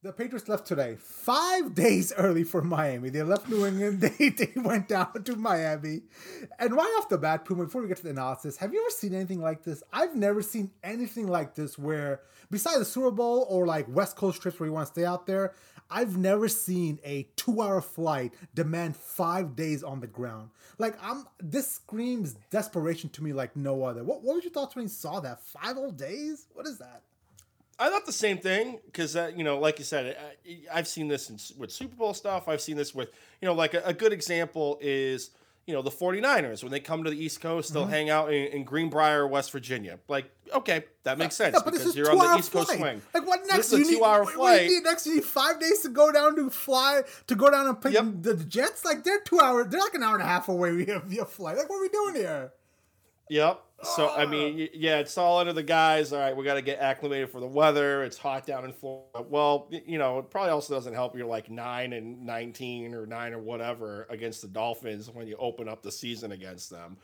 The Patriots left today, five days early for Miami. They left New England. They, they went down to Miami. And right off the bat, Puma, before we get to the analysis, have you ever seen anything like this? I've never seen anything like this where, besides the Super Bowl or like West Coast trips where you want to stay out there, I've never seen a two hour flight demand five days on the ground. Like, I'm this screams desperation to me like no other. What, what was your thoughts when you saw that? Five whole days? What is that? I thought the same thing because uh, you know, like you said, I, have seen this in, with Super Bowl stuff. I've seen this with you know, like a, a, good example is you know the 49ers when they come to the East Coast, they'll mm-hmm. hang out in, in, Greenbrier, West Virginia. Like, okay, that makes sense yeah, because you're on the East flight. Coast swing. Like, what next? This is a two-hour flight. What you need next? You need five days to go down to fly to go down and play yep. the Jets. Like, they're two hours. They're like an hour and a half away via flight. Like, what are we doing here? Yep. So I mean, yeah, it's all under the guys. All right, we got to get acclimated for the weather. It's hot down in Florida. Well, you know, it probably also doesn't help. You're like nine and nineteen or nine or whatever against the Dolphins when you open up the season against them.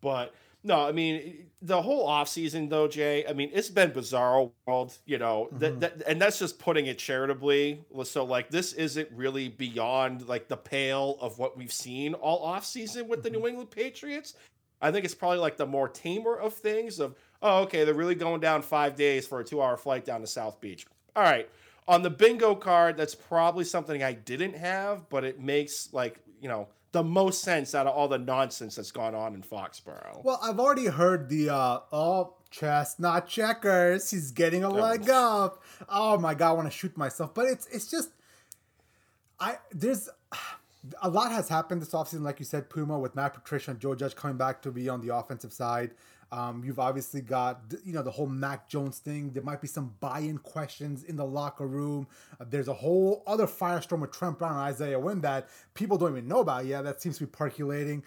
But no, I mean the whole offseason though, Jay. I mean it's been bizarre world, you know, mm-hmm. and that's just putting it charitably. So like this isn't really beyond like the pale of what we've seen all offseason with the mm-hmm. New England Patriots. I think it's probably like the more tamer of things of, oh, okay, they're really going down five days for a two hour flight down to South Beach. All right. On the bingo card, that's probably something I didn't have, but it makes like, you know, the most sense out of all the nonsense that's gone on in Foxborough. Well, I've already heard the uh oh chestnut checkers. He's getting a leg up. Oh my god, I want to shoot myself. But it's it's just I there's a lot has happened this offseason, like you said, Puma, with Matt Patricia and Joe Judge coming back to be on the offensive side. Um, you've obviously got you know the whole Mac Jones thing. There might be some buy-in questions in the locker room. Uh, there's a whole other firestorm with Trent Brown and Isaiah Wynn that people don't even know about. Yeah, that seems to be percolating.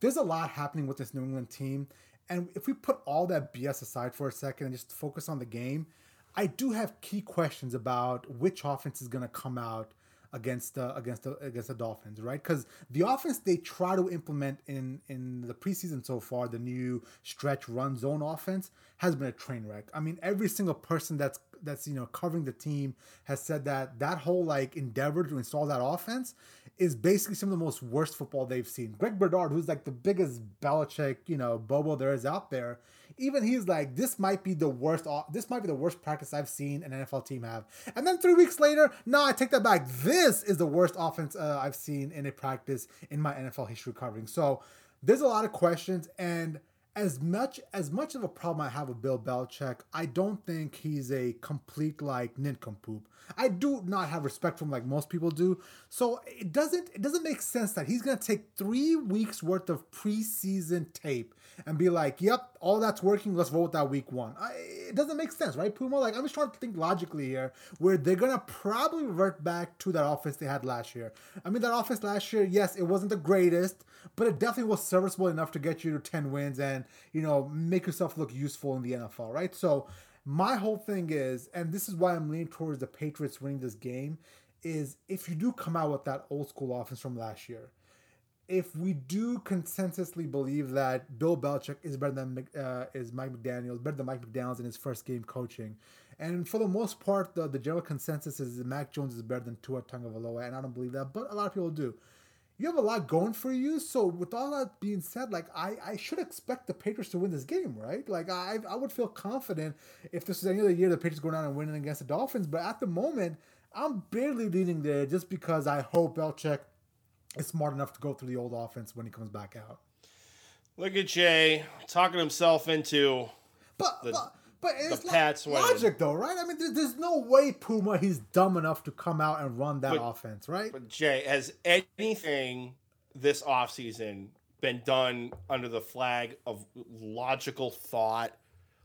There's a lot happening with this New England team, and if we put all that BS aside for a second and just focus on the game, I do have key questions about which offense is going to come out against the against the against the Dolphins, right? Because the offense they try to implement in in the preseason so far, the new stretch run zone offense has been a train wreck. I mean, every single person that's that's you know covering the team has said that that whole like endeavor to install that offense is basically some of the most worst football they've seen. Greg Bedard, who's like the biggest Belichick you know bobo there is out there, even he's like, this might be the worst. This might be the worst practice I've seen an NFL team have. And then three weeks later, no, I take that back. This is the worst offense uh, I've seen in a practice in my NFL history covering. So there's a lot of questions and as much as much of a problem I have with Bill Belichick, I don't think he's a complete like nincompoop. I do not have respect for him like most people do. So it doesn't it doesn't make sense that he's gonna take three weeks worth of preseason tape and be like, "Yep, all that's working. Let's vote that week one." I, it doesn't make sense, right, Puma? Like I'm just trying to think logically here, where they're gonna probably revert back to that offense they had last year. I mean, that offense last year, yes, it wasn't the greatest, but it definitely was serviceable enough to get you to ten wins and you know make yourself look useful in the NFL, right? So my whole thing is, and this is why I'm leaning towards the Patriots winning this game, is if you do come out with that old school offense from last year, if we do consensusly believe that Bill Belichick is better than uh, is Mike McDaniel, better than Mike McDaniel's in his first game coaching, and for the most part, the, the general consensus is that Mac Jones is better than Tua Tagovailoa, and I don't believe that, but a lot of people do you have a lot going for you. So with all that being said, like I, I should expect the Patriots to win this game, right? Like I I would feel confident if this was any other year the Patriots going down and winning against the Dolphins. But at the moment, I'm barely leaning there just because I hope Belichick is smart enough to go through the old offense when he comes back out. Look at Jay talking himself into but, the, but but it's the Pats logic, though, right? I mean, there's, there's no way Puma he's dumb enough to come out and run that but, offense, right? But Jay, has anything this offseason been done under the flag of logical thought?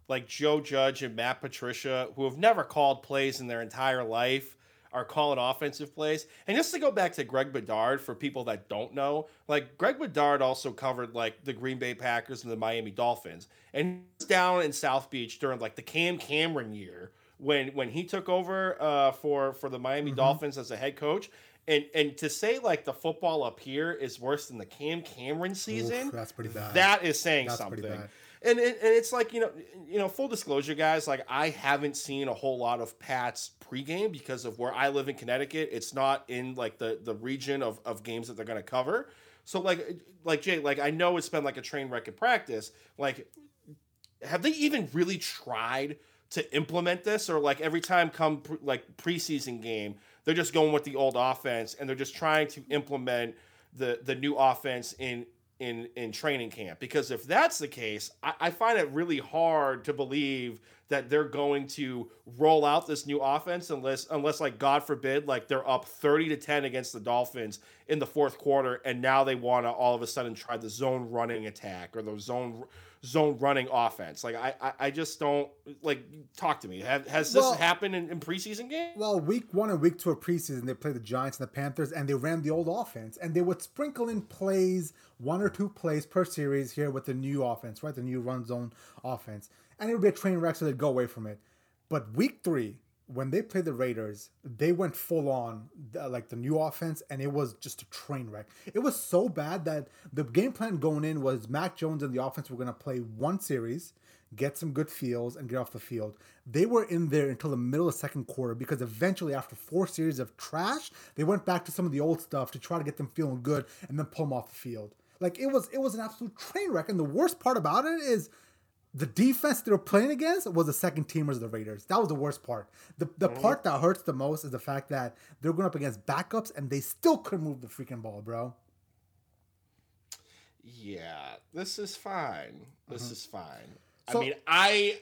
Like Joe Judge and Matt Patricia, who have never called plays in their entire life, are calling offensive plays. And just to go back to Greg Bedard, for people that don't know, like Greg Bedard also covered like the Green Bay Packers and the Miami Dolphins, and he was down in South Beach during like the Cam Cameron year when when he took over uh, for for the Miami mm-hmm. Dolphins as a head coach. And and to say like the football up here is worse than the Cam Cameron season, Oof, that's pretty bad. That is saying that's something. And, and it's like you know you know full disclosure, guys. Like I haven't seen a whole lot of Pats pregame because of where I live in Connecticut. It's not in like the the region of of games that they're going to cover. So like like Jay, like I know it's been like a train wreck in practice. Like, have they even really tried to implement this, or like every time come pre- like preseason game, they're just going with the old offense and they're just trying to implement the the new offense in in in training camp. Because if that's the case I, I, find it really hard to believe that they're going to roll out this new offense unless unless like god forbid like they're up 30 to 10 against the dolphins in the fourth quarter and now they want to all of a sudden try the zone running attack or the zone zone running offense. Like I, I, I just don't like talk to me. Have, has well, this happened in, in, preseason games? Well, week one and week two of preseason, they played the Giants and the Panthers, and they ran the old offense, and they would sprinkle in plays, one or two plays per series here with the new offense, right? The new run zone offense, and it would be a train wreck, so they'd go away from it. But week three, when they played the Raiders, they went full on like the new offense, and it was just a train wreck. It was so bad that the game plan going in was Mac Jones and the offense were going to play one series, get some good feels, and get off the field. They were in there until the middle of the second quarter because eventually, after four series of trash, they went back to some of the old stuff to try to get them feeling good and then pull them off the field. Like it was, it was an absolute train wreck. And the worst part about it is the defense they were playing against was the second teamers of the Raiders. That was the worst part. The the mm-hmm. part that hurts the most is the fact that they're going up against backups and they still couldn't move the freaking ball, bro. Yeah, this is fine. This mm-hmm. is fine. So, I mean, I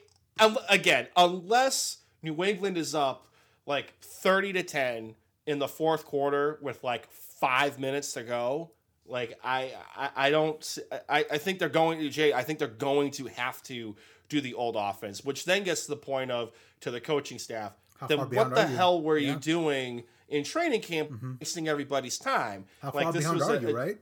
again, unless New England is up like 30 to 10 in the fourth quarter with like 5 minutes to go, like I, I, I don't. I, I think they're going to Jay. I think they're going to have to do the old offense, which then gets to the point of to the coaching staff. How then what the hell were yeah. you doing in training camp, mm-hmm. wasting everybody's time? How like, far this behind was are a, you, right?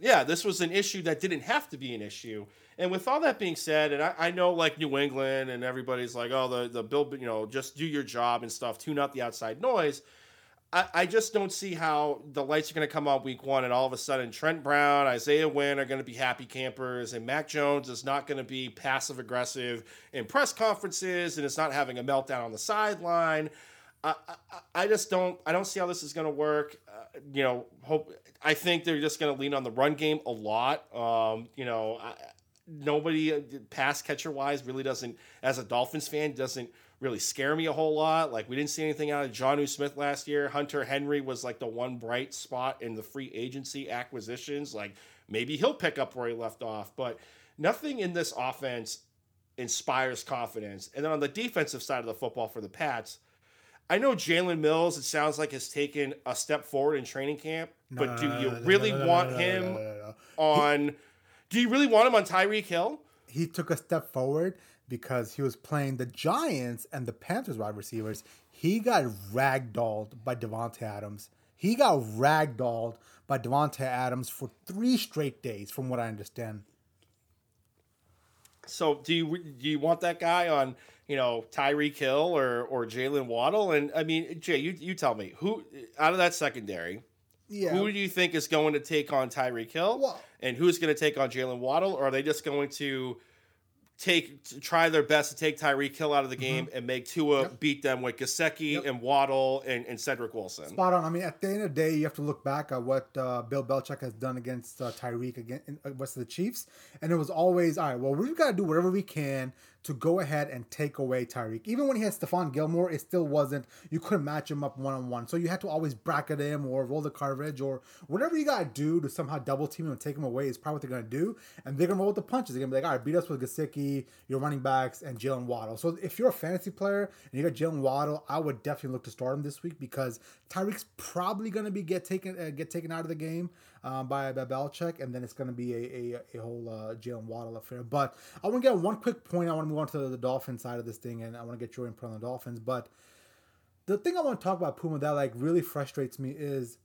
Yeah, this was an issue that didn't have to be an issue. And with all that being said, and I, I know like New England and everybody's like, oh, the the bill, you know, just do your job and stuff, tune out the outside noise. I, I just don't see how the lights are going to come on week one and all of a sudden Trent Brown, Isaiah Wynn are going to be happy campers and Mac Jones is not going to be passive aggressive in press conferences and it's not having a meltdown on the sideline. I, I, I just don't I don't see how this is going to work. Uh, you know, hope I think they're just going to lean on the run game a lot. Um, you know, nobody uh, pass catcher wise really doesn't as a Dolphins fan doesn't really scare me a whole lot. Like we didn't see anything out of Jonnu Smith last year. Hunter Henry was like the one bright spot in the free agency acquisitions. Like maybe he'll pick up where he left off, but nothing in this offense inspires confidence. And then on the defensive side of the football for the Pats, I know Jalen Mills, it sounds like has taken a step forward in training camp, no, but do you no, really no, want him on do you really want him on Tyreek Hill? He took a step forward because he was playing the Giants and the Panthers wide receivers. He got ragdolled by Davante Adams. He got ragdolled by Davante Adams for three straight days, from what I understand. So do you do you want that guy on you know Tyreek Hill or or Jaylen Waddle? And I mean, Jay, you you tell me who out of that secondary, yeah. who do you think is going to take on Tyreek Hill, well, and who's going to take on Jaylen Waddle? Or are they just going to take try their best to take Tyreek Hill out of the mm-hmm. game mm-hmm. and make Tua yep. beat them with Gesicki yep. and Waddle and, and Cedric Wilson. Spot on. I mean, at the end of the day, you have to look back at what uh, Bill Belichick has done against uh, Tyreek against uh, the Chiefs, and it was always all right. Well, we've got to do whatever we can to go ahead and take away Tyreek. Even when he had Stephon Gilmore, it still wasn't, you couldn't match him up one on one. So you had to always bracket him or roll the coverage or whatever you got to do to somehow double team him and take him away is probably what they're going to do. And they're going to roll with the punches. They're going to be like, all right, beat us with Gesicki, your running backs, and Jaylen Waddle. So if you're a fantasy player and you got Jaylen Waddle, I would definitely look to start him this week because Tyreek's probably going to be get taken uh, get taken out of the game um, by, Belichick, and then it's going to be a, a, a whole uh, Jaylen Waddle affair. But I want to get one quick point. I want to move on to the Dolphins side of this thing, and I want to get your input on the Dolphins. But the thing I want to talk about Puma that like really frustrates me is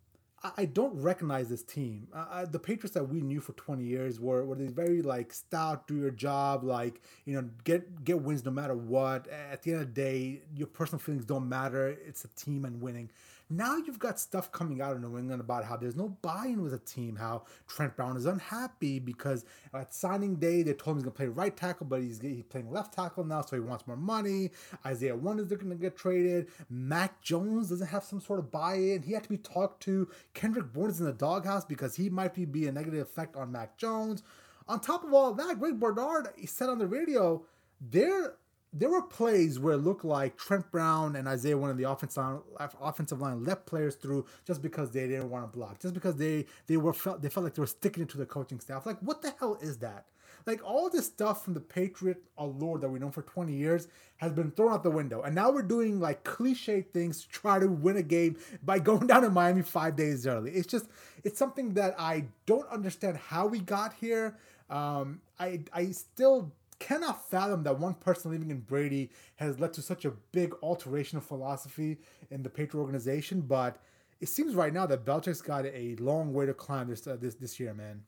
I don't recognize this team. Uh, the Patriots that we knew for 20 years were were these very like stout, do your job, like you know, get get wins no matter what. At the end of the day, your personal feelings don't matter. It's a team and winning. Now you've got stuff coming out of New England about how there's no buy-in with a team, how Trent Brown is unhappy because at signing day they told him he's gonna play right tackle, but he's, he's playing left tackle now, so he wants more money. Isaiah Wonders they're gonna get traded. Mac Jones doesn't have some sort of buy-in. He had to be talked to. Kendrick Bourne is in the doghouse because he might be, be a negative effect on Mac Jones. On top of all that, Greg Bedard he said on the radio, they're there were plays where it looked like Trent Brown and Isaiah, one of the offensive line, offensive line, let players through just because they didn't want to block, just because they they were felt they felt like they were sticking it to the coaching staff. Like, what the hell is that? Like all this stuff from the Patriot allure that we know for 20 years has been thrown out the window, and now we're doing like cliche things to try to win a game by going down to Miami five days early. It's just it's something that I don't understand how we got here. Um, I I still cannot fathom that one person living in Brady has led to such a big alteration of philosophy in the Patriot organization. But it seems right now that Belichick's got a long way to climb this uh, this this year, man.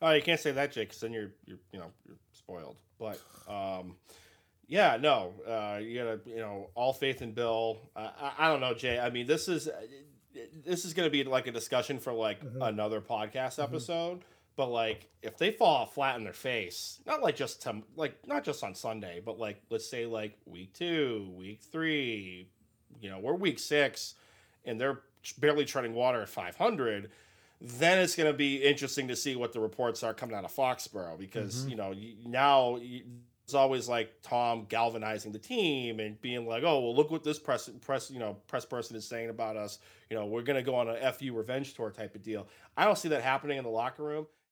Oh, you can't say that, Jake, because then you're you're you know you're spoiled. But um, yeah, no, uh, you gotta you know all faith in Bill. Uh, I, I don't know, Jay. I mean, this is this is gonna be like a discussion for like mm-hmm. another podcast mm-hmm. episode. Mm-hmm but like if they fall flat in their face, not like just to, like not just on Sunday, but like let's say like week two, week three, you know, we're week six, and they're barely treading water at 500 then it's going to be interesting to see what the reports are coming out of Foxborough because mm-hmm. you know now it's always like Tom galvanizing the team and being like, oh well, look what this press press you know press person is saying about us. You know, we're going to go on a fu revenge tour type of deal. I don't see that happening in the locker room.